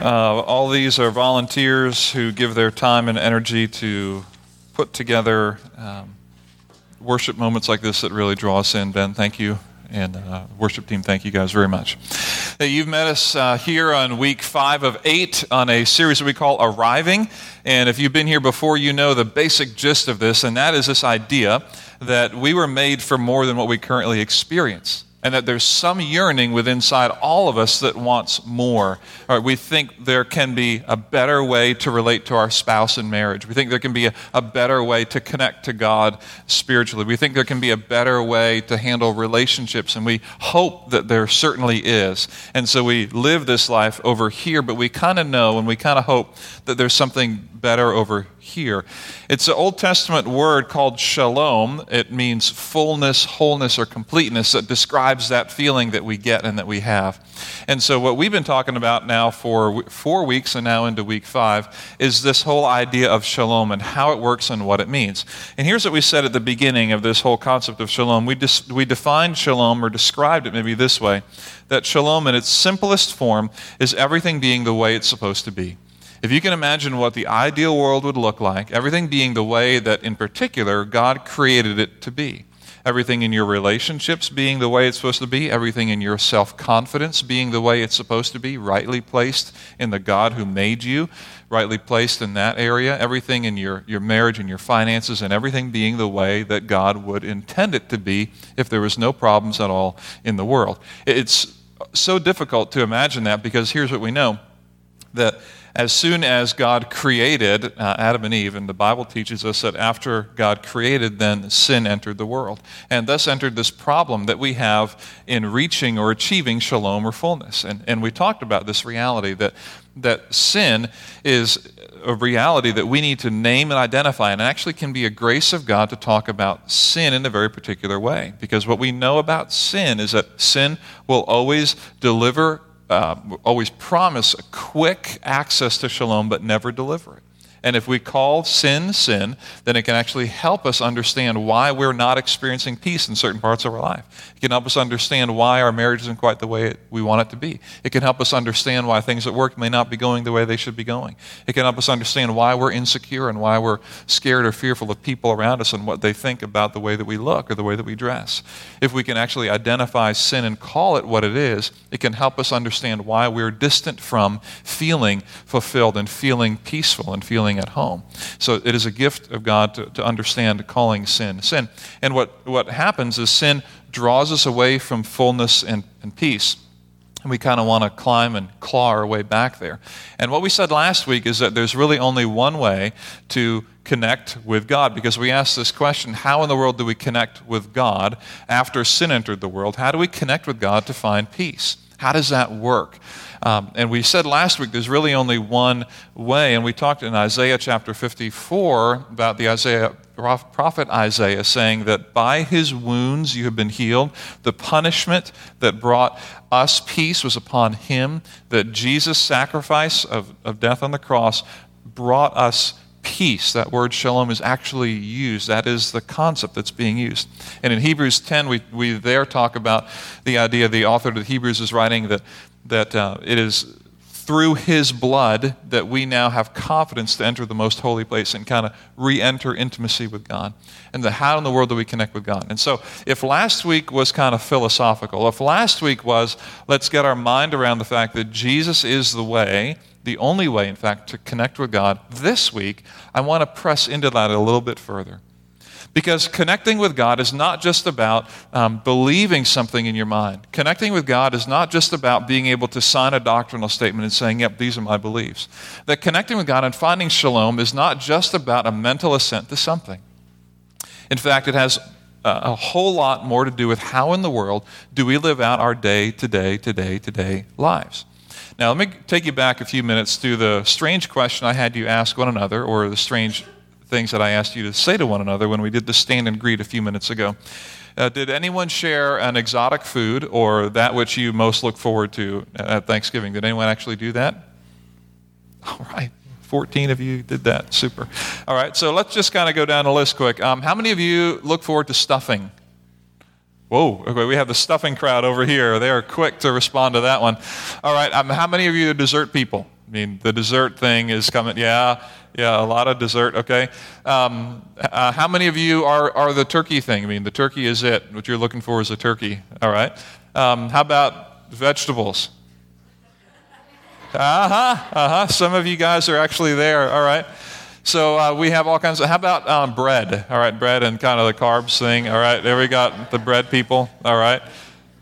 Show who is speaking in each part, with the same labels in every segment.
Speaker 1: Uh, all these are volunteers who give their time and energy to put together um, worship moments like this that really draw us in. Ben, thank you. And uh, worship team, thank you guys very much. Hey, you've met us uh, here on week five of eight on a series that we call Arriving. And if you've been here before, you know the basic gist of this, and that is this idea that we were made for more than what we currently experience and that there's some yearning within inside all of us that wants more. Right, we think there can be a better way to relate to our spouse in marriage. We think there can be a, a, better way to connect to God spiritually. We think there can be a better way to handle relationships, and we hope that there certainly is. And so we live this life over here, but we kind of know and we kind of hope that there's something better over here. It's an Old Testament word called shalom. It means fullness, wholeness, or completeness that describes that feeling that we get and that we have. And so, what we've been talking about now for four weeks and now into week five is this whole idea of shalom and how it works and what it means. And here's what we said at the beginning of this whole concept of shalom. We, dis- we defined shalom or described it maybe this way that shalom, in its simplest form, is everything being the way it's supposed to be. If you can imagine what the ideal world would look like, everything being the way that, in particular, God created it to be. Everything in your relationships being the way it's supposed to be, everything in your self confidence being the way it's supposed to be, rightly placed in the God who made you, rightly placed in that area, everything in your, your marriage and your finances, and everything being the way that God would intend it to be if there was no problems at all in the world. It's so difficult to imagine that because here's what we know that as soon as God created uh, Adam and Eve, and the Bible teaches us that after God created, then sin entered the world. And thus entered this problem that we have in reaching or achieving shalom or fullness. And, and we talked about this reality that, that sin is a reality that we need to name and identify, and actually can be a grace of God to talk about sin in a very particular way. Because what we know about sin is that sin will always deliver uh, always promise a quick access to shalom, but never deliver it. And if we call sin sin, then it can actually help us understand why we're not experiencing peace in certain parts of our life. It can help us understand why our marriage isn't quite the way it, we want it to be. It can help us understand why things at work may not be going the way they should be going. It can help us understand why we're insecure and why we're scared or fearful of people around us and what they think about the way that we look or the way that we dress. If we can actually identify sin and call it what it is, it can help us understand why we're distant from feeling fulfilled and feeling peaceful and feeling at home. So it is a gift of God to, to understand calling sin sin. And what, what happens is sin draws us away from fullness and, and peace. And we kind of want to climb and claw our way back there. And what we said last week is that there's really only one way to connect with God because we asked this question how in the world do we connect with God after sin entered the world? How do we connect with God to find peace? How does that work? Um, and we said last week there's really only one way, and we talked in Isaiah chapter 54 about the Isaiah prophet Isaiah saying that by his wounds you have been healed. The punishment that brought us peace was upon him, that Jesus' sacrifice of, of death on the cross brought us peace. That word shalom is actually used. That is the concept that's being used. And in Hebrews 10, we, we there talk about the idea the author of the Hebrews is writing that that uh, it is through his blood that we now have confidence to enter the most holy place and kind of re enter intimacy with God. And the how in the world do we connect with God? And so, if last week was kind of philosophical, if last week was let's get our mind around the fact that Jesus is the way, the only way, in fact, to connect with God, this week, I want to press into that a little bit further. Because connecting with God is not just about um, believing something in your mind. Connecting with God is not just about being able to sign a doctrinal statement and saying, yep, these are my beliefs. That connecting with God and finding shalom is not just about a mental assent to something. In fact, it has a whole lot more to do with how in the world do we live out our day to day, today, today lives. Now, let me take you back a few minutes to the strange question I had you ask one another, or the strange things that I asked you to say to one another when we did the stand and greet a few minutes ago. Uh, did anyone share an exotic food or that which you most look forward to at Thanksgiving? Did anyone actually do that? All right. 14 of you did that. Super. All right, so let's just kind of go down the list quick. Um, how many of you look forward to stuffing? Whoa, okay, we have the stuffing crowd over here. They are quick to respond to that one. All right, um, how many of you are dessert people? I mean, the dessert thing is coming. Yeah, yeah, a lot of dessert. Okay. Um, uh, how many of you are, are the turkey thing? I mean, the turkey is it. What you're looking for is a turkey. All right. Um, how about vegetables? Uh huh. Uh huh. Some of you guys are actually there. All right. So uh, we have all kinds of. How about um, bread? All right, bread and kind of the carbs thing. All right, there we got the bread people. All right,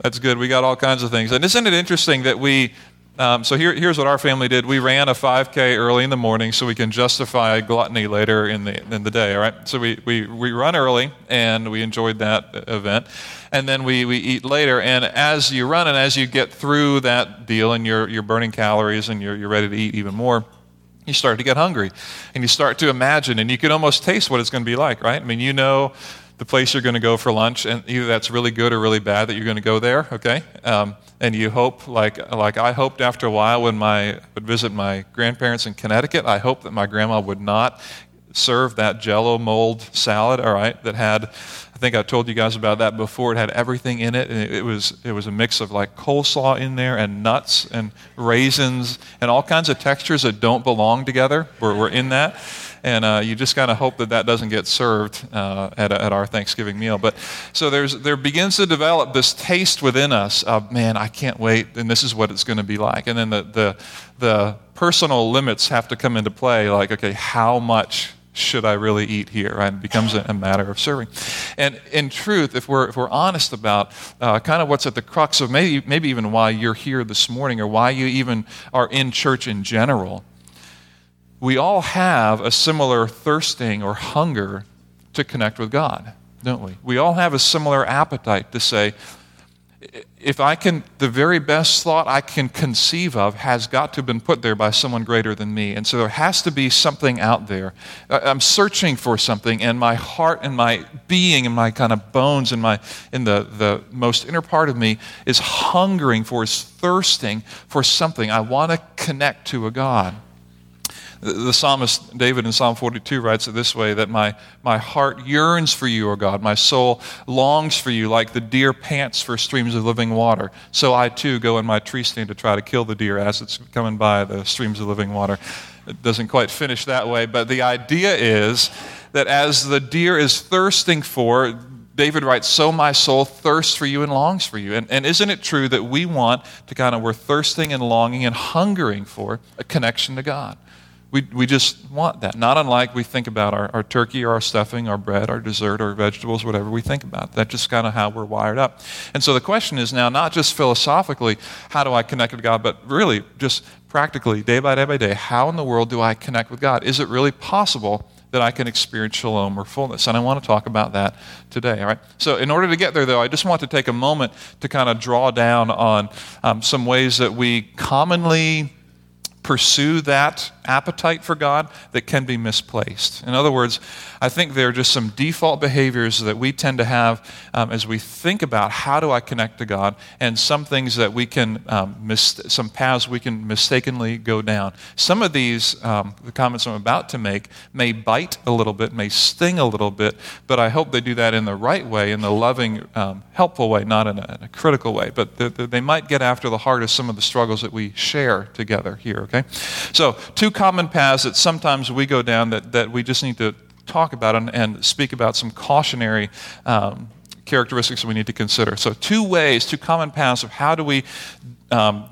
Speaker 1: that's good. We got all kinds of things. And isn't it interesting that we um, so here, here's what our family did. We ran a 5K early in the morning so we can justify gluttony later in the, in the day, all right? So we, we, we run early and we enjoyed that event. And then we, we eat later. And as you run and as you get through that deal and you're, you're burning calories and you're, you're ready to eat even more, you start to get hungry. And you start to imagine and you can almost taste what it's going to be like, right? I mean, you know the place you're going to go for lunch, and either that's really good or really bad that you're going to go there, okay? Um, and you hope, like, like I hoped after a while when I would visit my grandparents in Connecticut, I hoped that my grandma would not serve that jello mold salad, all right, that had, I think I told you guys about that before, it had everything in it. And it, was, it was a mix of like coleslaw in there and nuts and raisins and all kinds of textures that don't belong together were, were in that and uh, you just kind of hope that that doesn't get served uh, at, at our Thanksgiving meal. But so there's there begins to develop this taste within us of man, I can't wait, and this is what it's going to be like. And then the the the personal limits have to come into play. Like, okay, how much should I really eat here? Right? It becomes a, a, matter of serving. And in truth, if we're, if we're honest about uh, kind of what's at the crux of maybe, maybe even why you're here this morning or why you even are in church in general, we all have a similar thirsting or hunger to connect with God, don't we? We all have a similar appetite to say, if I can, the very best thought I can conceive of has got to have been put there by someone greater than me. And so there has to be something out there. I'm searching for something, and my heart and my being and my kind of bones and my, in the, the most inner part of me is hungering for, is thirsting for something. I want to connect to a God. The psalmist David in Psalm 42 writes it this way that my, my heart yearns for you, O God. My soul longs for you like the deer pants for streams of living water. So I too go in my tree stand to try to kill the deer as it's coming by the streams of living water. It doesn't quite finish that way, but the idea is that as the deer is thirsting for, David writes, So my soul thirsts for you and longs for you. And, and isn't it true that we want to kind of, we're thirsting and longing and hungering for a connection to God? We, we just want that. Not unlike we think about our, our turkey or our stuffing, our bread, our dessert, our vegetables, whatever we think about. That's just kind of how we're wired up. And so the question is now not just philosophically, how do I connect with God, but really just practically, day by day by day, how in the world do I connect with God? Is it really possible that I can experience shalom or fullness? And I want to talk about that today, all right? So, in order to get there, though, I just want to take a moment to kind of draw down on um, some ways that we commonly pursue that appetite for God that can be misplaced. In other words, I think there are just some default behaviors that we tend to have um, as we think about how do I connect to God, and some things that we can, um, some paths we can mistakenly go down. Some of these, um, the comments I'm about to make, may bite a little bit, may sting a little bit, but I hope they do that in the right way, in the loving, um, helpful way, not in a, in a critical way. But the, the, they might get after the heart of some of the struggles that we share together here, okay? So, two common paths that sometimes we go down that, that we just need to talk about and, and speak about some cautionary um, characteristics that we need to consider. So, two ways, two common paths of how do we um,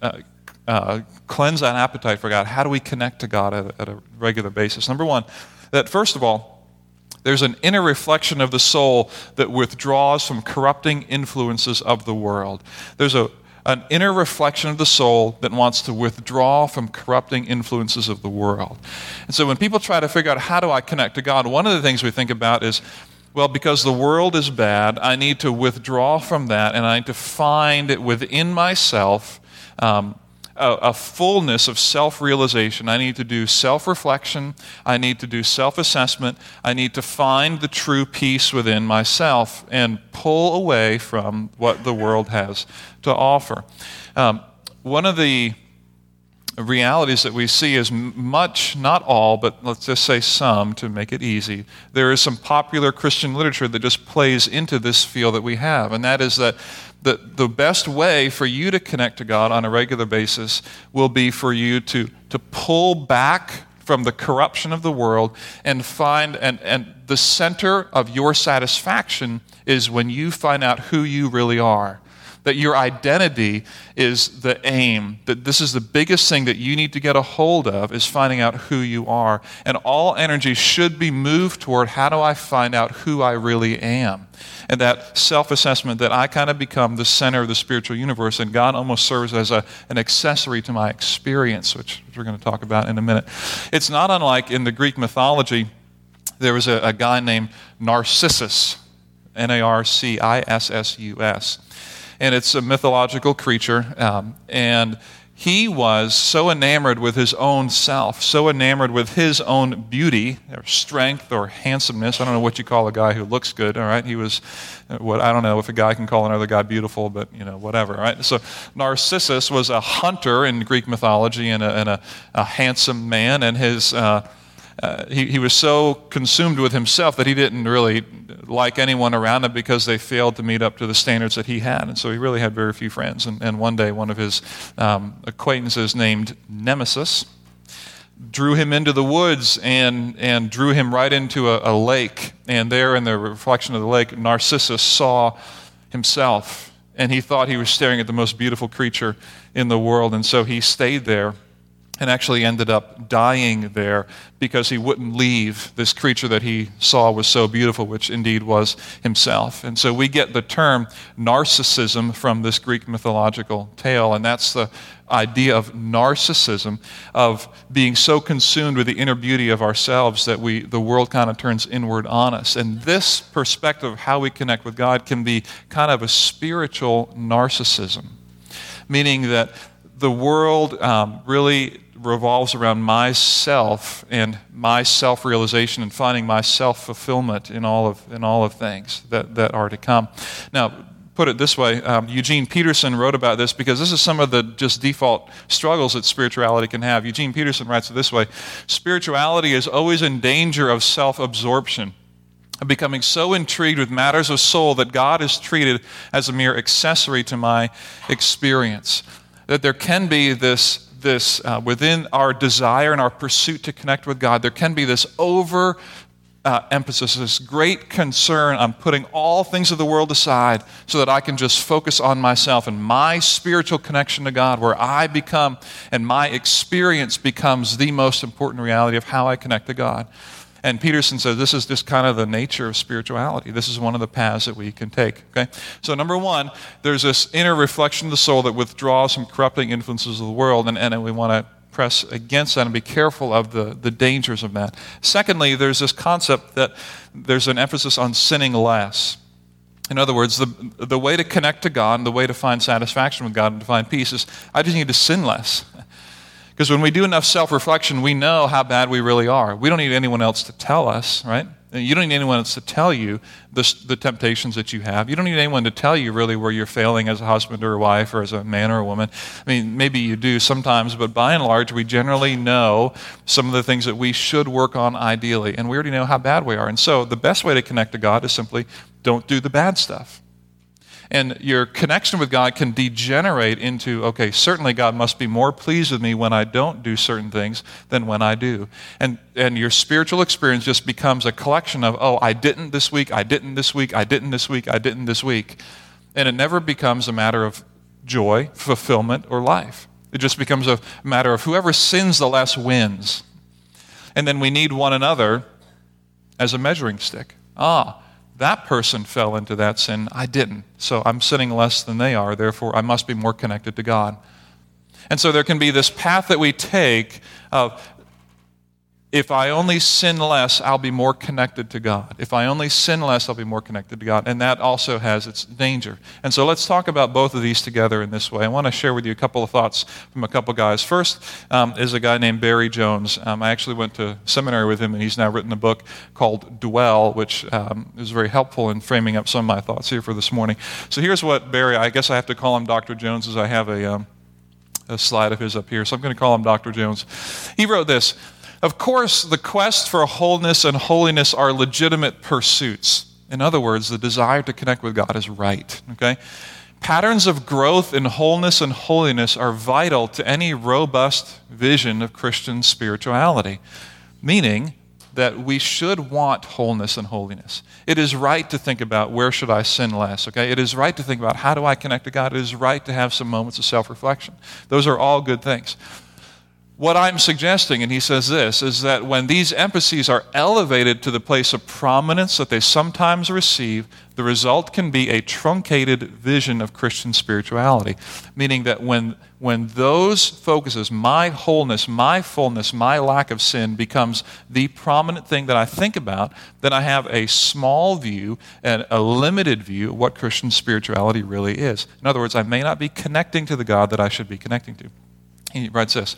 Speaker 1: uh, uh, cleanse that appetite for God? How do we connect to God at, at a regular basis? Number one, that first of all, there's an inner reflection of the soul that withdraws from corrupting influences of the world. There's a, an inner reflection of the soul that wants to withdraw from corrupting influences of the world. And so when people try to figure out how do I connect to God, one of the things we think about is, well, because the world is bad, I need to withdraw from that and I need to find it within myself um, a, a fullness of self realization. I need to do self reflection. I need to do self assessment. I need to find the true peace within myself and pull away from what the world has to offer. Um, one of the realities that we see is much, not all, but let's just say some to make it easy. There is some popular Christian literature that just plays into this feel that we have, and that is that that the best way for you to connect to God on a regular basis will be for you to, to pull back from the corruption of the world and find, and, and the center of your satisfaction is when you find out who you really are that your identity is the aim, that this is the biggest thing that you need to get a hold of is finding out who you are. And all energy should be moved toward how do I find out who I really am? And that self assessment that I kind of become the center of the spiritual universe, and God almost serves as a, an accessory to my experience, which we're going to talk about in a minute. It's not unlike in the Greek mythology, there was a, a guy named Narcissus, N A R C I S S U S and it's a mythological creature. Um, and he was so enamored with his own self, so enamored with his own beauty or strength or handsomeness. I don't know what you call a guy who looks good, all right? He was uh, what I don't know if a guy can call another guy beautiful, but you know, whatever, right? So Narcissus was a hunter in Greek mythology and a, and a, a handsome man, and his. Uh, uh, he, he was so consumed with himself that he didn't really like anyone around him because they failed to meet up to the standards that he had. And so he really had very few friends. And, and one day, one of his um, acquaintances named Nemesis drew him into the woods and, and drew him right into a, a lake. And there, in the reflection of the lake, Narcissus saw himself. And he thought he was staring at the most beautiful creature in the world. And so he stayed there and actually ended up dying there because he wouldn't leave this creature that he saw was so beautiful, which indeed was himself. And so we get the term narcissism from this Greek mythological tale, and that's the idea of narcissism, of being so consumed with the inner beauty of ourselves that we, the world kind of turns inward on us. And this perspective of how we connect with God can be kind of a spiritual narcissism, meaning that the world um, really revolves around myself and my self realization and finding my self fulfillment in all of, in all of things that, that are to come. Now, put it this way um, Eugene Peterson wrote about this because this is some of the just default struggles that spirituality can have. Eugene Peterson writes it this way Spirituality is always in danger of self absorption of becoming so intrigued with matters of soul that God is treated as a mere accessory to my experience that there can be this, this uh, within our desire and our pursuit to connect with God, there can be this over uh, emphasis, this great concern on putting all things of the world aside so that I can just focus on myself and my spiritual connection to God, where I become and my experience becomes the most important reality of how I connect to God. And Peterson says this is just kind of the nature of spirituality. This is one of the paths that we can take. Okay? So, number one, there's this inner reflection of the soul that withdraws from corrupting influences of the world, and, and we want to press against that and be careful of the, the dangers of that. Secondly, there's this concept that there's an emphasis on sinning less. In other words, the, the way to connect to God and the way to find satisfaction with God and to find peace is I just need to sin less. Because when we do enough self reflection, we know how bad we really are. We don't need anyone else to tell us, right? You don't need anyone else to tell you the, the, temptations that you have. You don't need anyone to tell you really where you're failing as a husband or a wife or as a man or a woman. I mean, maybe you do sometimes, but by and large, we generally know some of the things that we should work on ideally, and we already know how bad we are. And so the best way to connect to God is simply don't do the bad stuff. And your connection with God can degenerate into, okay, certainly God must be more pleased with me when I don't do certain things than when I do. And, and your spiritual experience just becomes a collection of, oh, I didn't this week, I didn't this week, I didn't this week, I didn't this week. And it never becomes a matter of joy, fulfillment, or life. It just becomes a matter of whoever sins the less wins. And then we need one another as a measuring stick. Ah, that person fell into that sin. I didn't. So I'm sinning less than they are. Therefore, I must be more connected to God. And so there can be this path that we take of if I only sin less, I'll be more connected to God. If I only sin less, I'll be more connected to God. And that also has its danger. And so let's talk about both of these together in this way. I want to share with you a couple of thoughts from a couple guys. First um, is a guy named Barry Jones. Um, I actually went to seminary with him, and he's now written a book called Dwell, which um, is very helpful in framing up some of my thoughts here for this morning. So here's what Barry, I guess I have to call him Dr. Jones as I have a, um, a slide of his up here. So I'm going to call him Dr. Jones. He wrote this. Of course, the quest for wholeness and holiness are legitimate pursuits. In other words, the desire to connect with God is right. Okay? Patterns of growth in wholeness and holiness are vital to any robust vision of Christian spirituality, meaning that we should want wholeness and holiness. It is right to think about where should I sin less, okay? It is right to think about how do I connect to God. It is right to have some moments of self-reflection. Those are all good things. What I'm suggesting, and he says this, is that when these emphases are elevated to the place of prominence that they sometimes receive, the result can be a truncated vision of Christian spirituality. Meaning that when, when those focuses, my wholeness, my fullness, my lack of sin, becomes the prominent thing that I think about, then I have a small view and a limited view of what Christian spirituality really is. In other words, I may not be connecting to the God that I should be connecting to. He writes this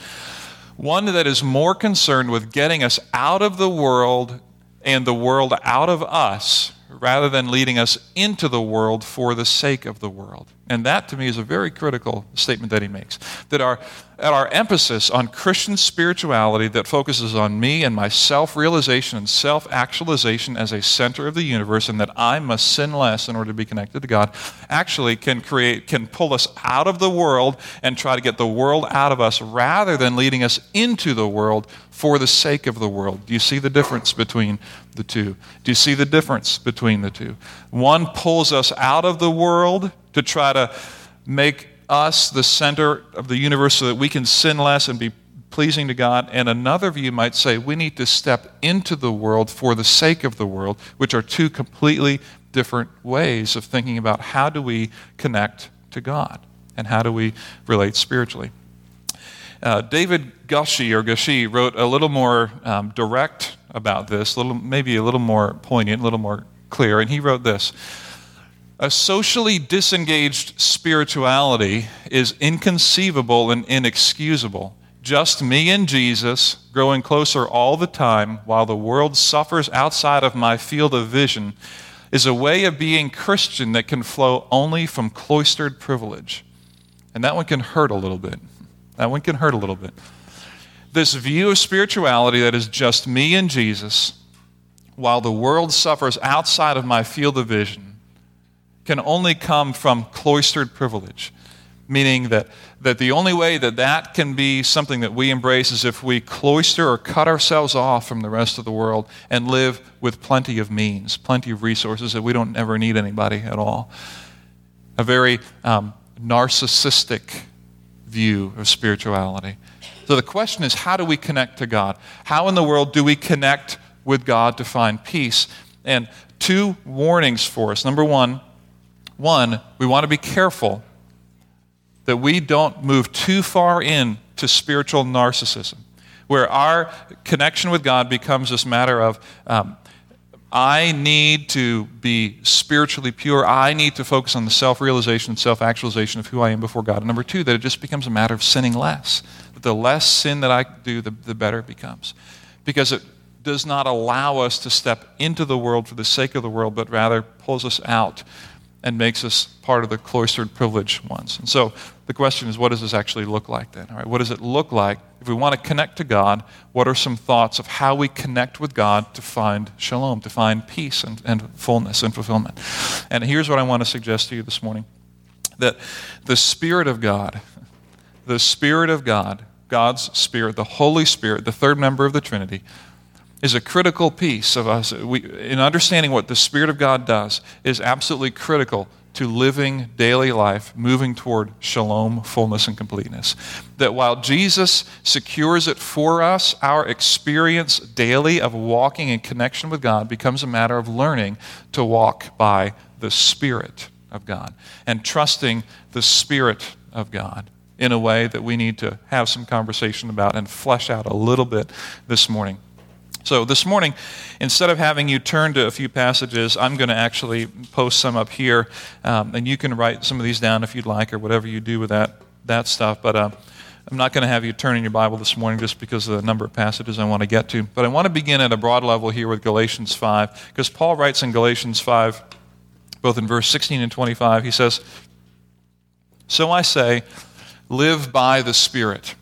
Speaker 1: one that is more concerned with getting us out of the world and the world out of us rather than leading us into the world for the sake of the world. And that to me is a very critical statement that he makes. That our, our emphasis on Christian spirituality that focuses on me and my self realization and self actualization as a center of the universe and that I must sin less in order to be connected to God actually can create, can pull us out of the world and try to get the world out of us rather than leading us into the world for the sake of the world. Do you see the difference between the two? Do you see the difference between the two? One pulls us out of the world to try to make us the center of the universe so that we can sin less and be pleasing to God. And another view might say we need to step into the world for the sake of the world, which are two completely different ways of thinking about how do we connect to God and how do we relate spiritually. Uh, David Gushee or Gushee wrote a little more um, direct about this, little, maybe a little more poignant, a little more clear, and he wrote this. A socially disengaged spirituality is inconceivable and inexcusable. Just me and Jesus growing closer all the time while the world suffers outside of my field of vision is a way of being Christian that can flow only from cloistered privilege. And that one can hurt a little bit. That one can hurt a little bit. This view of spirituality that is just me and Jesus while the world suffers outside of my field of vision can only come from cloistered privilege, meaning that, that the only way that that can be something that we embrace is if we cloister or cut ourselves off from the rest of the world and live with plenty of means, plenty of resources that we don't ever need anybody at all. A very um, narcissistic view of spirituality. So the question is how do we connect to God? How in the world do we connect with God to find peace? And two warnings for us. Number one, one, we want to be careful that we don't move too far in to spiritual narcissism, where our connection with God becomes this matter of, um, I need to be spiritually pure. I need to focus on the self realization and self actualization of who I am before God. And number two, that it just becomes a matter of sinning less. That the less sin that I do, the, the better it becomes. Because it does not allow us to step into the world for the sake of the world, but rather pulls us out and makes us part of the cloistered privileged ones. And so the question is, what does this actually look like then? All right, what does it look like if we want to connect to God? What are some thoughts of how we connect with God to find shalom, to find peace and, and fullness and fulfillment? And here's what I want to suggest to you this morning that the Spirit of God, the Spirit of God, God's Spirit, the Holy Spirit, the third member of the Trinity, is a critical piece of us. We, in understanding what the Spirit of God does, is absolutely critical to living daily life, moving toward shalom, fullness, and completeness. That while Jesus secures it for us, our experience daily of walking in connection with God becomes a matter of learning to walk by the Spirit of God and trusting the Spirit of God in a way that we need to have some conversation about and flesh out a little bit this morning. So this morning, instead of having you turn to a few passages, I'm going to actually post some up here, um, and you can write some of these down if you'd like, or whatever you do with that that stuff. But uh, I'm not going to have you turn in your Bible this morning just because of the number of passages I want to get to. But I want to begin at a broad level here with Galatians 5, because Paul writes in Galatians 5, both in verse 16 and 25, he says, "So I say, live by the Spirit."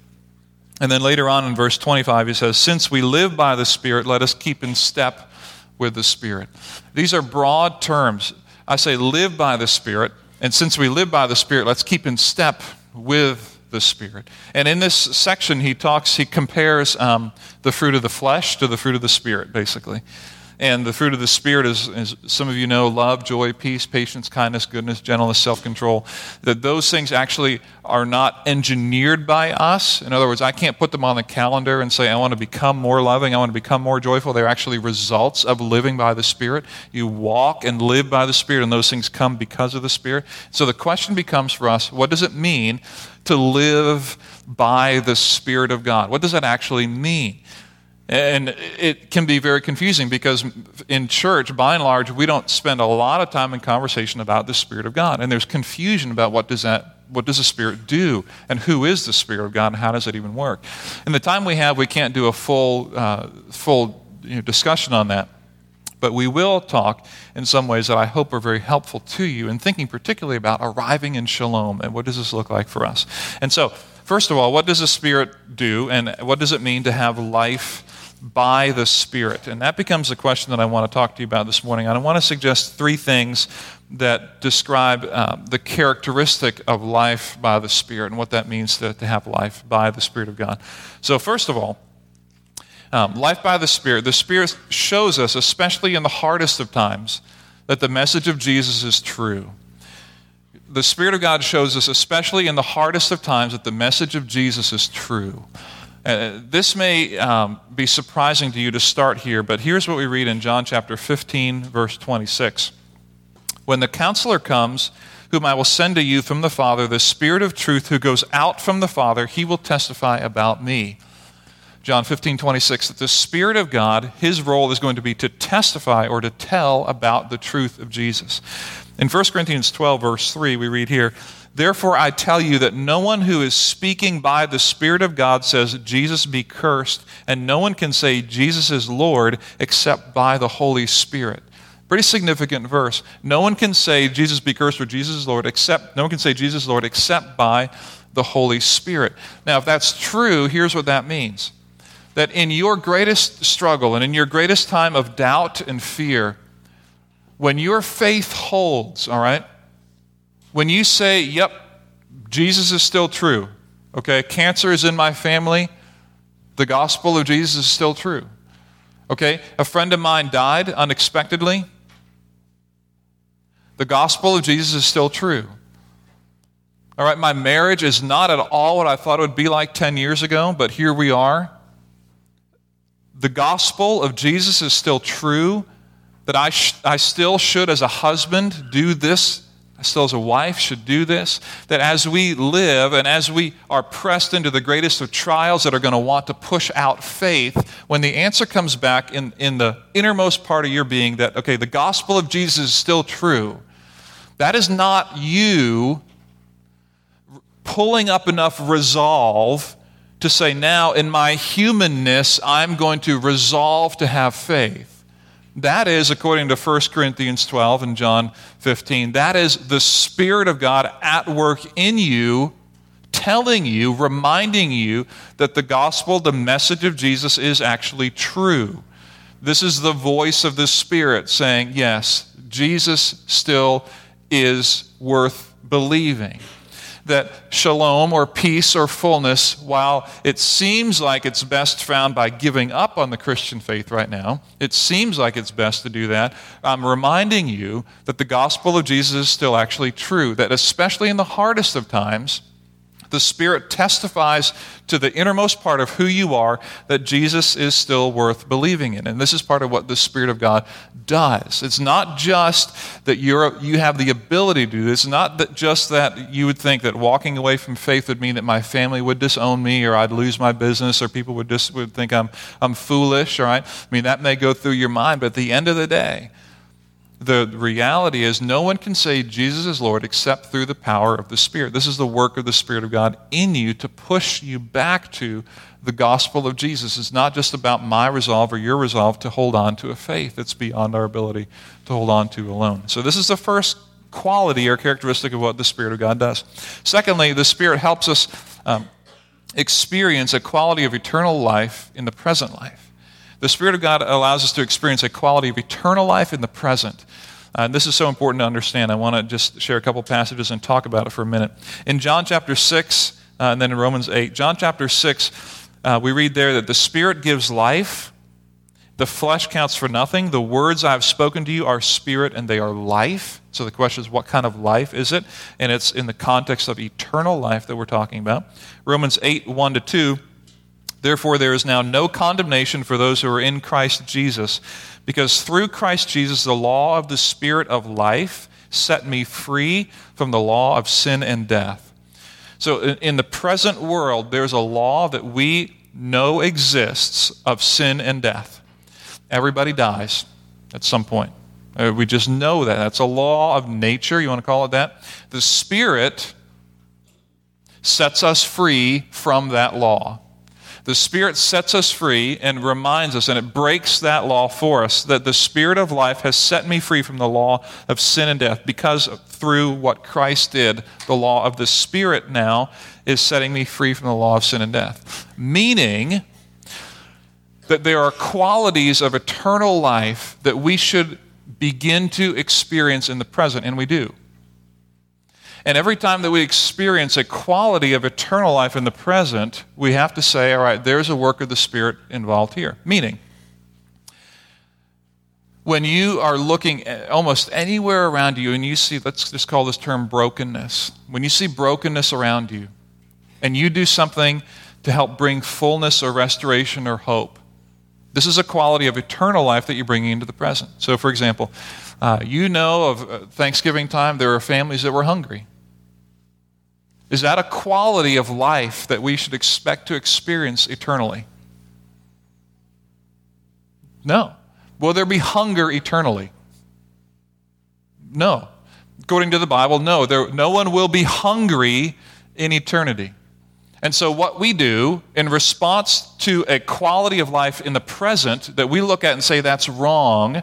Speaker 1: And then later on in verse 25, he says, Since we live by the Spirit, let us keep in step with the Spirit. These are broad terms. I say live by the Spirit, And since we live by the Spirit, let's keep in step with the Spirit. And in this section, he talks, he compares um, the fruit of the flesh to the fruit of the Spirit, basically. And the fruit of the Spirit is, as some of you know, love, joy, peace, patience, kindness, goodness, gentleness, self control. That those things actually are not engineered by us. In other words, I can't put them on the calendar and say, I want to become more loving, I want to become more joyful. They're actually results of living by the Spirit. You walk and live by the Spirit, and those things come because of the Spirit. So the question becomes for us what does it mean to live by the Spirit of God? What does that actually mean? And it can be very confusing because in church, by and large, we don't spend a lot of time in conversation about the Spirit of God. And there's confusion about what does that what does the Spirit do and who is the Spirit of God and how does it even work. In the time we have, we can't do a full, uh, full you know, discussion on that. But we will talk in some ways that I hope are very helpful to you in thinking particularly about arriving in shalom and what does this look like for us. And so, first of all, what does the Spirit do and what does it mean to have life by the Spirit? And that becomes the question that I want to talk to you about this morning. And I want to suggest three things that describe uh, the characteristic of life by the Spirit and what that means to, to have life by the Spirit of God. So, first of all, um, life by the Spirit. The Spirit shows us, especially in the hardest of times, that the message of Jesus is true. The Spirit of God shows us, especially in the hardest of times, that the message of Jesus is true. Uh, this may um, be surprising to you to start here, but here's what we read in John chapter 15, verse 26. When the counselor comes, whom I will send to you from the Father, the Spirit of truth who goes out from the Father, he will testify about me. John 15, 26, that the Spirit of God, his role is going to be to testify or to tell about the truth of Jesus. In 1 Corinthians 12, verse 3, we read here, Therefore, I tell you that no one who is speaking by the Spirit of God says, Jesus be cursed, and no one can say, Jesus is Lord, except by the Holy Spirit. Pretty significant verse. No one can say, Jesus be cursed, or Jesus is Lord, except, no one can say, Jesus is Lord, except by the Holy Spirit. Now, if that's true, here's what that means that in your greatest struggle and in your greatest time of doubt and fear, when your faith holds, all right, when you say, yep, Jesus is still true, okay, cancer is in my family, the gospel of Jesus is still true. Okay, a friend of mine died unexpectedly. The gospel of Jesus is still true. All right, my marriage is not at all what I thought it would be like 10 years ago, but here we are. The gospel of Jesus is still true, that I, sh- I still should, as a husband, do this still as a wife should do this. That as we live and as we are pressed into the greatest of trials that are going to want to push out faith, when the answer comes back in, in the innermost part of your being that, okay, the gospel of Jesus is still true, that is not you pulling up enough resolve to say, now in my humanness, I'm going to resolve to have faith. That is, according to 1 Corinthians 12 and John 15, that is the Spirit of God at work in you, telling you, reminding you that the gospel, the message of Jesus, is actually true. This is the voice of the Spirit saying, yes, Jesus still is worth believing that shalom or peace or fullness, while it seems like it's best found by giving up on the Christian faith right now, it seems like it's best to do that. I'm reminding you that the gospel of Jesus is still actually true, that especially in the hardest of times, the Spirit testifies to the innermost part of who you are that Jesus is still worth believing in. And this is part of what the Spirit of God does. It's not just that you're, you have the ability to do this, it's not that just that you would think that walking away from faith would mean that my family would disown me or I'd lose my business or people would, would think I'm, I'm foolish, all right? I mean, that may go through your mind, but at the end of the day, the reality is no one can say Jesus is Lord except through the power of the Spirit. This is the work of the Spirit of God in you to push you back to the gospel of Jesus. It's not just about my resolve or your resolve to hold on to a faith that's beyond our ability to hold on to alone. So, this is the first quality or characteristic of what the Spirit of God does. Secondly, the Spirit helps us um, experience a quality of eternal life in the present life. The Spirit of God allows us to experience a quality of eternal life in the present. Uh, this is so important to understand. I want to just share a couple passages and talk about it for a minute. In John chapter 6, uh, and then in Romans 8, John chapter 6, uh, we read there that the Spirit gives life, the flesh counts for nothing. The words I have spoken to you are spirit and they are life. So the question is, what kind of life is it? And it's in the context of eternal life that we're talking about. Romans 8, 1 to 2. Therefore, there is now no condemnation for those who are in Christ Jesus, because through Christ Jesus, the law of the Spirit of life set me free from the law of sin and death. So, in the present world, there's a law that we know exists of sin and death. Everybody dies at some point. Uh, we just know that. That's a law of nature, you want to call it that. The Spirit sets us free from that law. The Spirit sets us free and reminds us, and it breaks that law for us, that the Spirit of life has set me free from the law of sin and death because through what Christ did, the law of the Spirit now is setting me free from the law of sin and death. Meaning that there are qualities of eternal life that we should begin to experience in the present, and we do. And every time that we experience a quality of eternal life in the present, we have to say, all right, there's a work of the Spirit involved here. Meaning, when you are looking almost anywhere around you and you see, let's just call this term brokenness, when you see brokenness around you and you do something to help bring fullness or restoration or hope, this is a quality of eternal life that you're bringing into the present. So, for example, uh, you know of uh, Thanksgiving time, there are families that were hungry. Is that a quality of life that we should expect to experience eternally? No. Will there be hunger eternally? No. According to the Bible, no. There, no one will be hungry in eternity. And so, what we do in response to a quality of life in the present that we look at and say that's wrong,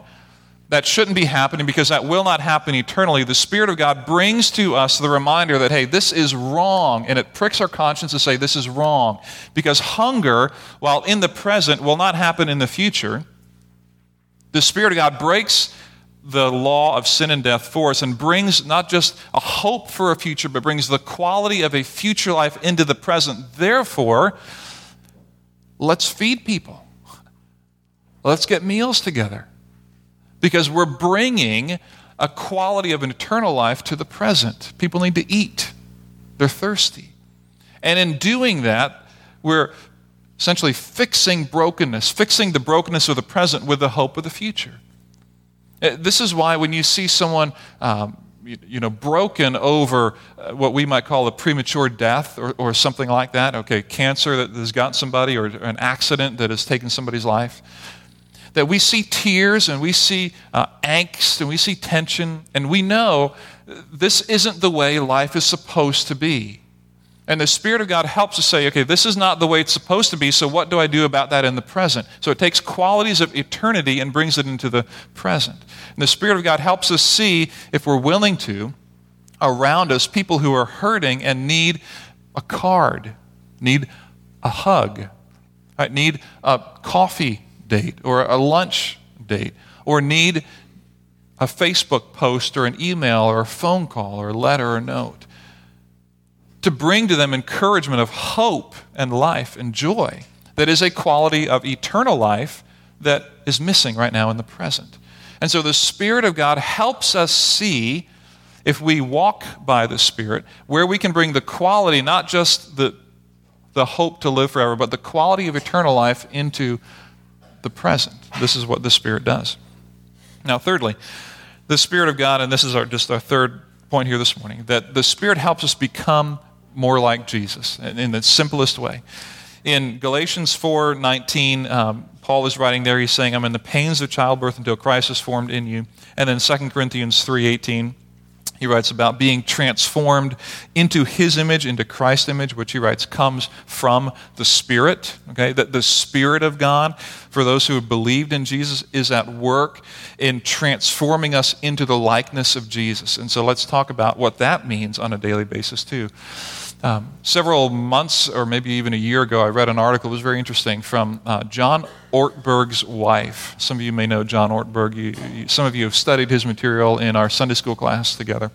Speaker 1: that shouldn't be happening because that will not happen eternally, the Spirit of God brings to us the reminder that, hey, this is wrong. And it pricks our conscience to say this is wrong. Because hunger, while in the present, will not happen in the future. The Spirit of God breaks the law of sin and death for us and brings not just a hope for a future, but brings the quality of a future life into the present. Therefore, let's feed people. Let's get meals together because we're bringing a quality of an eternal life to the present. People need to eat, they're thirsty. And in doing that, we're essentially fixing brokenness, fixing the brokenness of the present with the hope of the future. Uh, this is why when you see someone um, you, know, broken over uh, what we might call a premature death or, or something like that, okay, cancer that has got somebody or an accident that has taken somebody's life, that we see tears and we see uh, angst and we see tension, and we know this isn't the way life is supposed to be. And the Spirit of God helps us say, okay, this is not the way it's supposed to be, so what do I do about that in the present? So it takes qualities of eternity and brings it into the present. And the Spirit of God helps us see, if we're willing to, around us people who are hurting and need a card, need a hug, right? need a coffee date or a lunch date or need a Facebook post or an email or a phone call or a letter or a note. To bring to them encouragement of hope and life and joy that is a quality of eternal life that is missing right now in the present. And so the Spirit of God helps us see, if we walk by the Spirit, where we can bring the quality, not just the, the hope to live forever, but the quality of eternal life into the present. This is what the Spirit does. Now, thirdly, the Spirit of God, and this is our, just our third point here this morning, that the Spirit helps us become more like Jesus in the simplest way. In Galatians 4 19, um, Paul is writing there, he's saying, I'm in the pains of childbirth until Christ is formed in you. And then 2 Corinthians 3 18, he writes about being transformed into his image, into Christ's image, which he writes comes from the Spirit, okay? That the Spirit of God for those who have believed in Jesus is at work in transforming us into the likeness of Jesus. And so let's talk about what that means on a daily basis, too. Um, several months or maybe even a year ago, I read an article, it was very interesting, from uh, John Ortberg's wife. Some of you may know John Ortberg. You, you, some of you have studied his material in our Sunday school class together.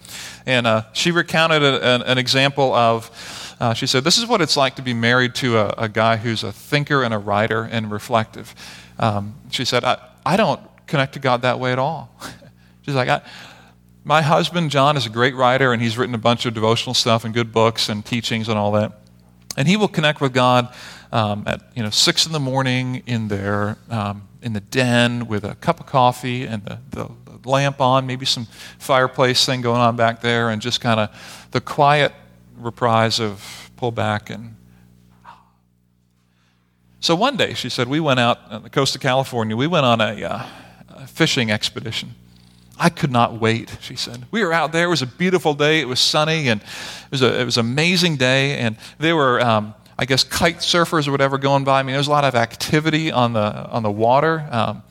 Speaker 1: And uh, she recounted a, an, an, example of, uh, she said, This is what it's like to be married to a, a guy who's a thinker and a writer and reflective. Um, she said, I, I don't connect to God that way at all. She's like, I, my husband, John, is a great writer, and he's written a bunch of devotional stuff and good books and teachings and all that. And he will connect with God um, at you know six in the morning in their um, in the den with a cup of coffee and the, the, the lamp on, maybe some fireplace thing going on back there, and just kind of the quiet reprise of pull back and. So one day, she said, we went out on the coast of California. We went on a, uh, a fishing expedition. I could not wait, she said. We were out there. It was a beautiful day. It was sunny, and it was, a, it was an amazing day. And there were, um, I guess, kite surfers or whatever going by. I mean, there was a lot of activity on the, on the water. Um,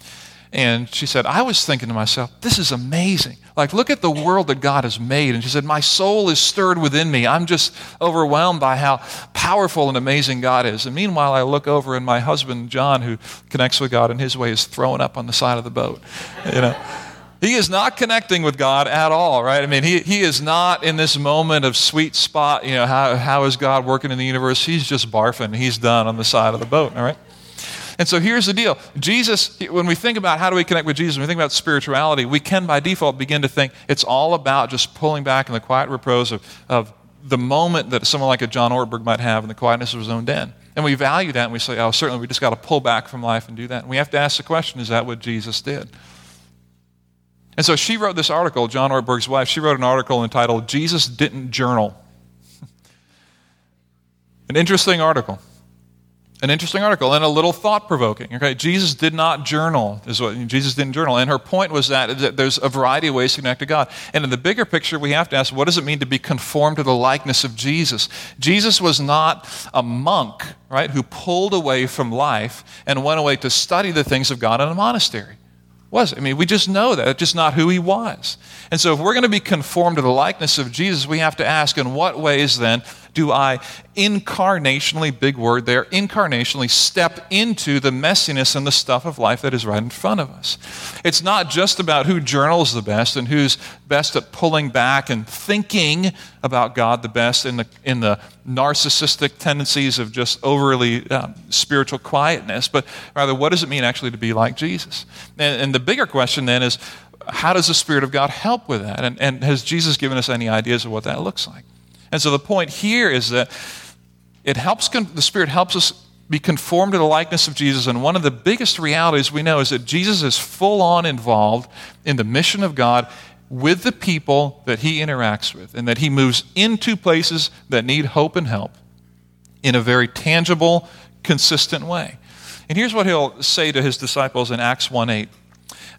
Speaker 1: and she said, I was thinking to myself, this is amazing. Like, look at the world that God has made. And she said, My soul is stirred within me. I'm just overwhelmed by how powerful and amazing God is. And meanwhile, I look over, and my husband, John, who connects with God in his way, is throwing up on the side of the boat. You know? He is not connecting with God at all, right? I mean, he, he is not in this moment of sweet spot, you know, how, how is God working in the universe? He's just barfing. He's done on the side of the boat, all right? And so here's the deal Jesus, when we think about how do we connect with Jesus, when we think about spirituality, we can by default begin to think it's all about just pulling back in the quiet repose of, of the moment that someone like a John Ortberg might have in the quietness of his own den. And we value that and we say, oh, certainly we just got to pull back from life and do that. And we have to ask the question is that what Jesus did? And so she wrote this article, John Ortberg's wife, she wrote an article entitled Jesus Didn't Journal. an interesting article. An interesting article and a little thought provoking. Okay, Jesus did not journal, is what Jesus didn't journal. And her point was that, that there's a variety of ways to connect to God. And in the bigger picture, we have to ask what does it mean to be conformed to the likeness of Jesus? Jesus was not a monk, right, who pulled away from life and went away to study the things of God in a monastery was. I mean, we just know that. It's just not who he was. And so, if we're going to be conformed to the likeness of Jesus, we have to ask in what ways then do I incarnationally, big word there, incarnationally step into the messiness and the stuff of life that is right in front of us? It's not just about who journals the best and who's best at pulling back and thinking about God the best in the, in the narcissistic tendencies of just overly um, spiritual quietness, but rather, what does it mean actually to be like Jesus? And, and the bigger question then is, how does the Spirit of God help with that? And, and has Jesus given us any ideas of what that looks like? And so the point here is that it helps, the Spirit helps us be conformed to the likeness of Jesus. And one of the biggest realities we know is that Jesus is full on involved in the mission of God with the people that he interacts with, and that he moves into places that need hope and help in a very tangible, consistent way. And here's what he'll say to his disciples in Acts 1 8.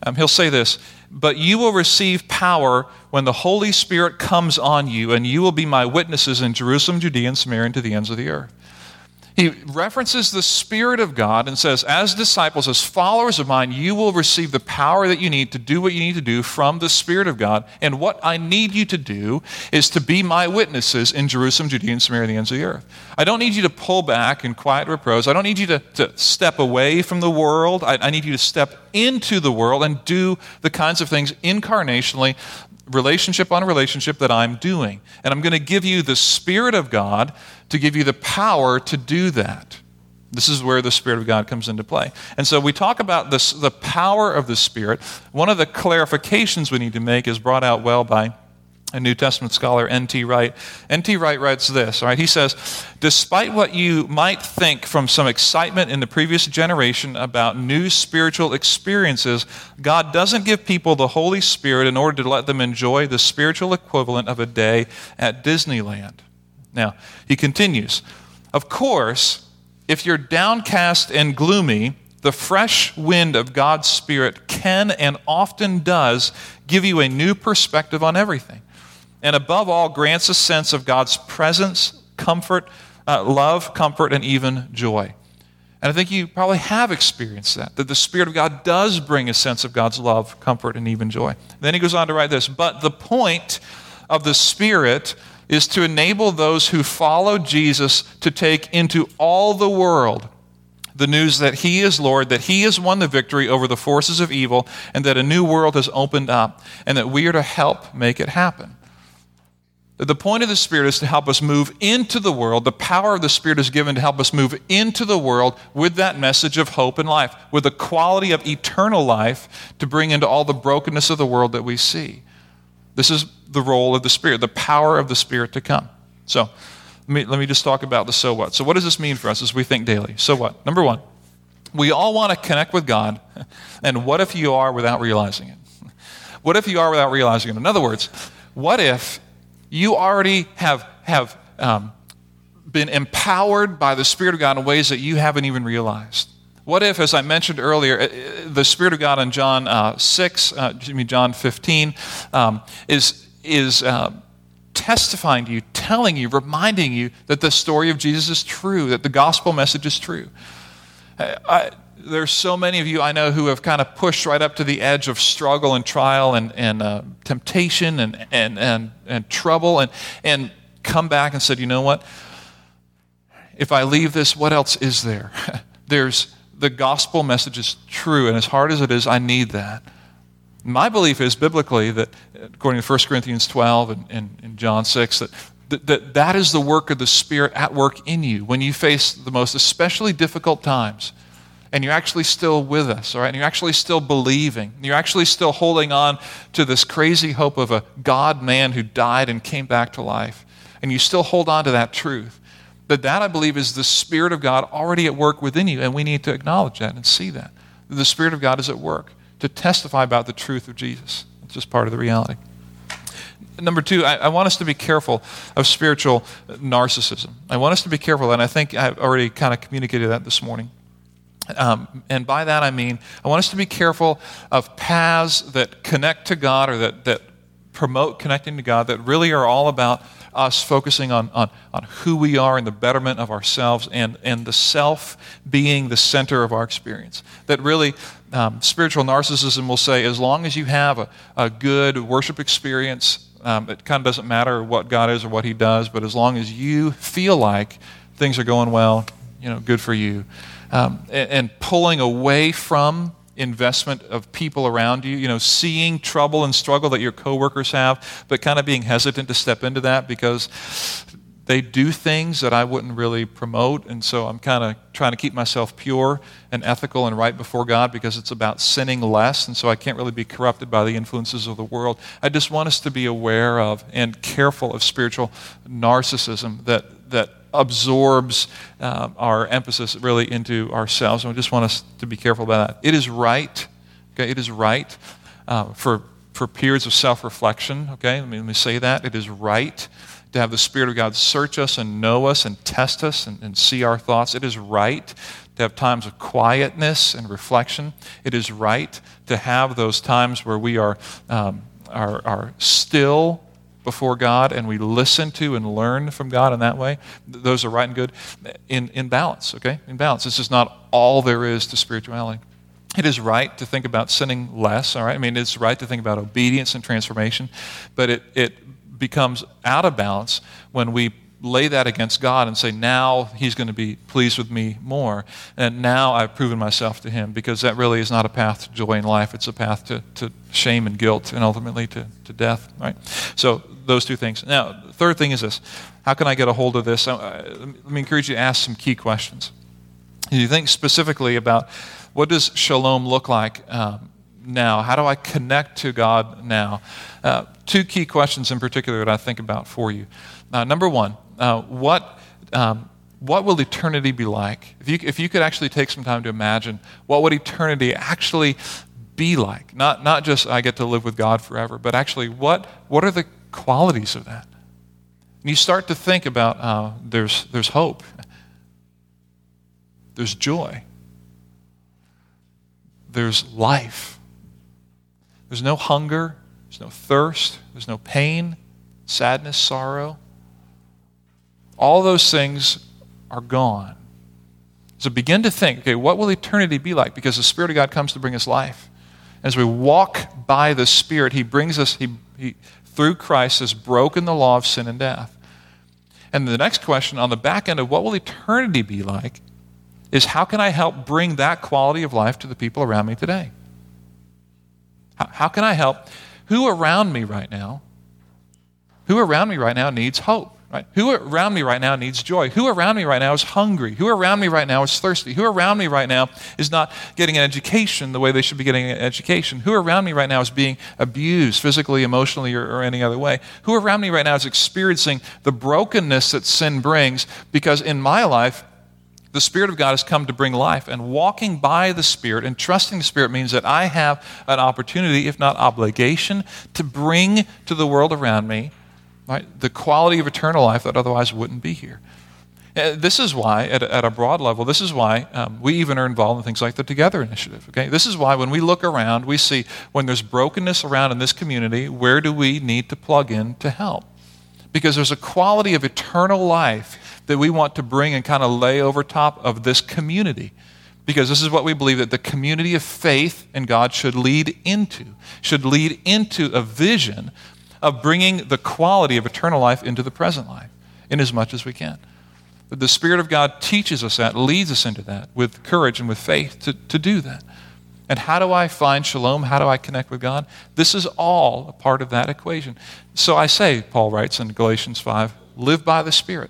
Speaker 1: Um, he'll say this But you will receive power when the Holy Spirit comes on you, and you will be my witnesses in Jerusalem, Judea, and Samaria, and to the ends of the earth. He references the Spirit of God and says, As disciples, as followers of mine, you will receive the power that you need to do what you need to do from the Spirit of God. And what I need you to do is to be my witnesses in Jerusalem, Judea, and Samaria, and the ends of the earth. I don't need you to pull back in quiet repose. I don't need you to, to step away from the world. I, I need you to step into the world and do the kinds of things incarnationally relationship on relationship that I'm doing. And I'm going to give you the Spirit of God to give you the power to do that. This is where the Spirit of God comes into play. And so we talk about this, the power of the Spirit. One of the clarifications we need to make is brought out well by a New Testament scholar, N.T. Wright. N.T. Wright writes this, all right? He says, Despite what you might think from some excitement in the previous generation about new spiritual experiences, God doesn't give people the Holy Spirit in order to let them enjoy the spiritual equivalent of a day at Disneyland. Now, he continues, Of course, if you're downcast and gloomy, the fresh wind of God's Spirit can and often does give you a new perspective on everything and above all, grants a sense of God's presence, comfort, uh, love, comfort, and even joy. And I think you probably have experienced that, that the Spirit of God does bring a sense of God's love, comfort, and even joy. Then he goes on to write this But the point of the Spirit is to enable those who follow Jesus to take into all the world the news that He is Lord, that He has won the victory over the forces of evil, and that a new world has opened up, and that we are to help make it happen. The point of the Spirit is to help us move into the world. The power of the Spirit is given to help us move into the world with that message of hope and life, with the quality of eternal life to bring into all the brokenness of the world that we see. This is the role of the Spirit, the power of the Spirit to come. So, let me, let me just talk about the so what. So, what does this mean for us as we think daily? So what? Number one, we all want to connect with God, and what if you are without realizing it? What if you are without realizing it? In other words, what if you already have, have um, been empowered by the Spirit of God in ways that you haven't even realized? What if, as I mentioned earlier, uh, the Spirit of God in John uh, 6, uh, John 15, um, is, is uh, testifying to you, telling you, reminding you that the story of Jesus is true, that the gospel message is true? Uh, I, there's so many of you I know who have kind of pushed right up to the edge of struggle and trial and, and uh, temptation and, and, and, and trouble and, and come back and said, you know what? If I leave this, what else is there? there's the gospel message is true, and as hard as it is, I need that. My belief is biblically that, according to 1 Corinthians 12 and, and, and John 6, that that, that that is the work of the Spirit at work in you when you face the most especially difficult times and you're actually still with us, all right? And you're actually still believing. You're actually still holding on to this crazy hope of a God man who died and came back to life. And you still hold on to that truth. But that, I believe, is the Spirit of God already at work within you, and we need to acknowledge that and see that. The Spirit of God is at work to testify about the truth of Jesus. It's just part of the reality. Number two, I, I, want us to be careful of spiritual narcissism. I want us to be careful, and I think I've already kind of communicated that this morning. Um, and by that I mean, I want us to be careful of paths that connect to God or that, that promote connecting to God that really are all about us focusing on, on, on who we are and the betterment of ourselves and, and the self being the center of our experience. That really, um, spiritual narcissism will say, as long as you have a, a good worship experience, um, it kind of doesn't matter what God is or what He does, but as long as you feel like things are going well, you know, good for you um, and, and pulling away from investment of people around you, you know, seeing trouble and struggle that your coworkers have, but kind of being hesitant to step into that because they do things that I wouldn't really promote. And so I'm kind of trying to keep myself pure and ethical and right before God because it's about sinning less. And so I can't really be corrupted by the influences of the world. I just want us to be aware of and careful of spiritual narcissism that, that absorbs uh, our emphasis really into ourselves. And we just want us to be careful about that. It is right, okay, it is right uh, for, for periods of self reflection, okay? Let me, let me say that. It is right to have the Spirit of God search us and know us and test us and, and see our thoughts. It is right to have times of quietness and reflection. It is right to have those times where we are, um, are, are still before God and we listen to and learn from God in that way, those are right and good in, in balance, okay? In balance. This is not all there is to spirituality. It is right to think about sinning less, all right? I mean, it's right to think about obedience and transformation, but it, it becomes out of balance when we lay that against God and say, now He's going to be pleased with me more. And now I've proven myself to Him because that really is not a path to joy in life. It's a path to, to shame and guilt and ultimately to, to death, right? So those two things. Now, the third thing is this how can I get a hold of this? let me encourage you to ask some key questions. You think specifically about what does shalom look like um, now? How do I connect to God now? Uh, two key questions in particular that I think about for you. Uh, number one, uh, what, um, what will eternity be like? If you, if you could actually take some time to imagine what would eternity actually be like? Not, not just I get to live with God forever, but actually what, what are the qualities of that? And you start to think about uh, there's, there's hope, there's joy, there's life, there's no hunger, there's no thirst, there's no pain, sadness, sorrow all those things are gone. So begin to think, okay, what will eternity be like? Because the Spirit of God comes to bring us life. As we walk by the Spirit, He brings us, He, he through Christ, has broken the law of sin and death. And the next question on the back end of what will eternity be like is how can I help bring that quality of life to the people around me today? How, how can I help? Who around me right now, who around me right now needs hope? Right? Who around me right now needs joy? Who around me right now is hungry? Who around me right now is thirsty? Who around me right now is not getting an education the way they should be getting an education? Who around me right now is being abused physically, emotionally, or, or any other way? Who around me right now is experiencing the brokenness that sin brings? Because in my life, the Spirit of God has come to bring life. And walking by the Spirit and trusting the Spirit means that I have an opportunity, if not obligation, to bring to the world around me right? The quality of eternal life that otherwise wouldn't be here. Uh, this is why, at a, at a broad level, this is why um, we even are involved in things like the Together Initiative. Okay, this is why when we look around, we see when there's brokenness around in this community, where do we need to plug in to help? Because there's a quality of eternal life that we want to bring and kind of lay over top of this community. Because this is what we believe that the community of faith in God should lead into, should lead into a vision of bringing the quality of eternal life into the present life in as much as we can. The Spirit of God teaches us that, leads us into that with courage and with faith to, to do that. And how do I find shalom? How do I connect with God? This is all a part of that equation. So I say, Paul writes in Galatians 5, live by the Spirit.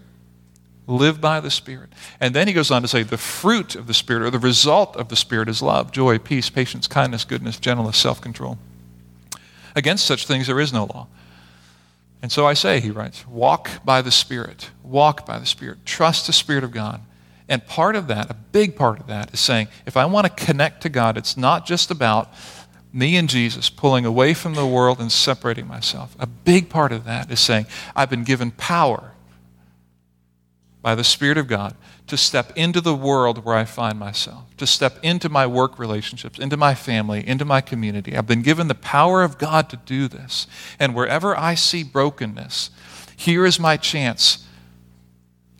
Speaker 1: Live by the Spirit. And then he goes on to say, the fruit of the Spirit, or the result of the Spirit, is love, joy, peace, patience, kindness, goodness, gentleness, self control. Against such things there is no law. And so I say, he writes, walk by the Spirit. Walk by the Spirit. Trust the Spirit of God. And part of that, a big part of that, is saying, if I want to connect to God, it's not just about me and Jesus pulling away from the world and separating myself. A big part of that is saying, I've been given power by the Spirit of God to step into the world where I find myself, to step into my work relationships, into my family, into my community. I've been given the power of God to do this. And wherever I see brokenness, here is my chance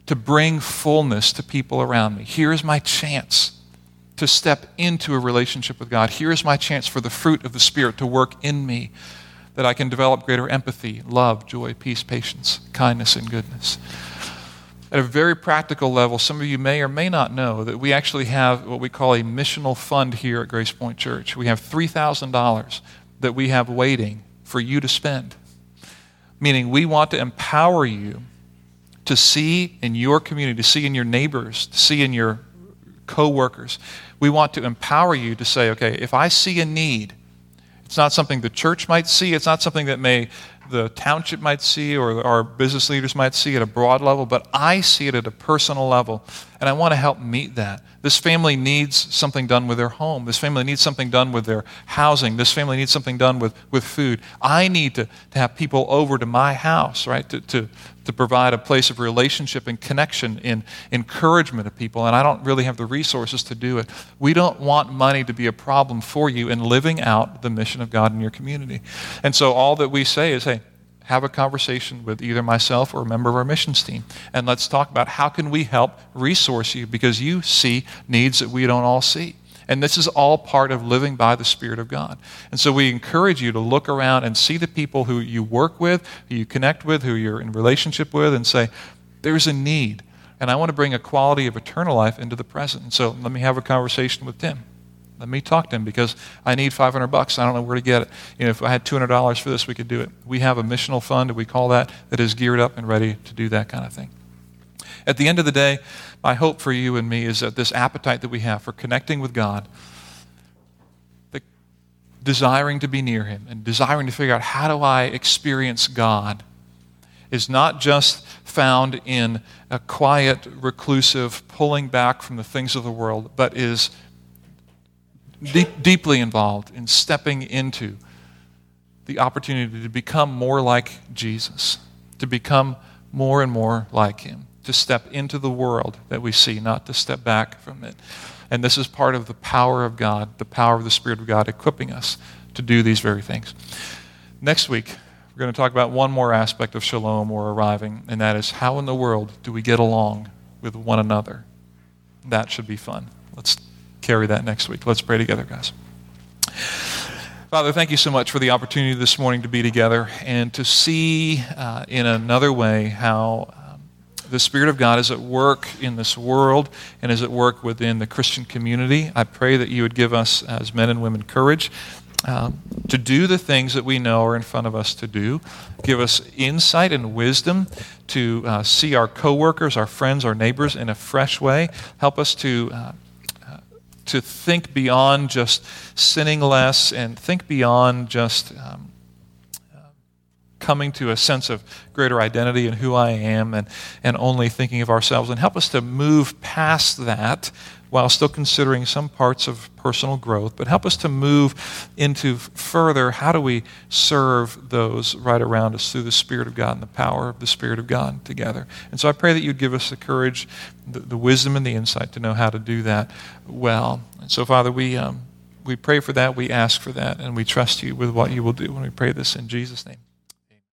Speaker 1: to bring fullness to people around me. Here is my chance to step into a relationship with God. Here is my chance for the fruit of the Spirit to work in me, that I can develop greater empathy, love, joy, peace, patience, kindness, and goodness at a very practical level, some of you may or may not know that we actually have what we call a missional fund here at Grace Point Church. We have $3,000 that we have waiting for you to spend. Meaning, we want to empower you to see in your community, to see in your neighbors, to see in your coworkers. We want to empower you to say, okay, if I see a need, it's not something the church might see, it's not something that may the township might see or our business leaders might see at a broad level, but I see it at a personal level, and I want to help meet that. This family needs something done with their home. This family needs something done with their housing. This family needs something done with, with food. I need to, to have people over to my house, right, to, to, to provide a place of relationship and connection and encouragement of people, and I don't really have the resources to do it. We don't want money to be a problem for you in living out the mission of God in your community. And so all that we say is, hey, have a conversation with either myself or a member of our missions team. And let's talk about how can we help resource you because you see needs that we don't all see. And this is all part of living by the spirit of god. And so we encourage you to look around and see the people who you work with who you connect with who you're in relationship with and say there's a need and i want to bring a quality of eternal life into the present. And so let me have a conversation with tim let me talk to him because I need 500 bucks. I don't know where to get it. You know, if I had $200 for this, we could do it. We have a missional fund, we call that, that is geared up and ready to do that kind of thing. At the end of the day, my hope for you and me is that this appetite that we have for connecting with God, the desiring to be near Him, and desiring to figure out how do I experience God, is not just found in a quiet, reclusive, pulling back from the things of the world, but is deep, deeply involved in stepping into the opportunity to become more like Jesus, to become more and more like Him, to step into the world that we see, not to step back from it. And this is part of the power of God, the power of the Spirit of God equipping us to do these very things. Next week, we're going to talk about one more aspect of shalom or arriving, and that is how in the world do we get along with one another? that should be fun. Let's carry that next week. Let's pray together, guys. Father, thank you so much for the opportunity this morning to be together and to see uh, in another way how um, the Spirit of God is at work in this world and is at work within the Christian community. I pray that you would give us, as men and women, courage um, to do the things that we know are in front of us to do. Give us insight and wisdom to uh, see our coworkers, our friends, our neighbors in a fresh way. Help us to. Uh, to think beyond just sinning less and think beyond just um, coming to a sense of greater identity and who I am and, and only thinking of ourselves. And help us to move past that while still considering some parts of personal growth, but help us to move into further how do we serve those right around us through the Spirit of God and the power of the Spirit of God together. And so I pray that you'd give us the courage, the, the wisdom, and the insight to know how to do that well. And so, Father, we, um, we pray for that, we ask for that, and we trust you with what you will do when we pray this in Jesus' name.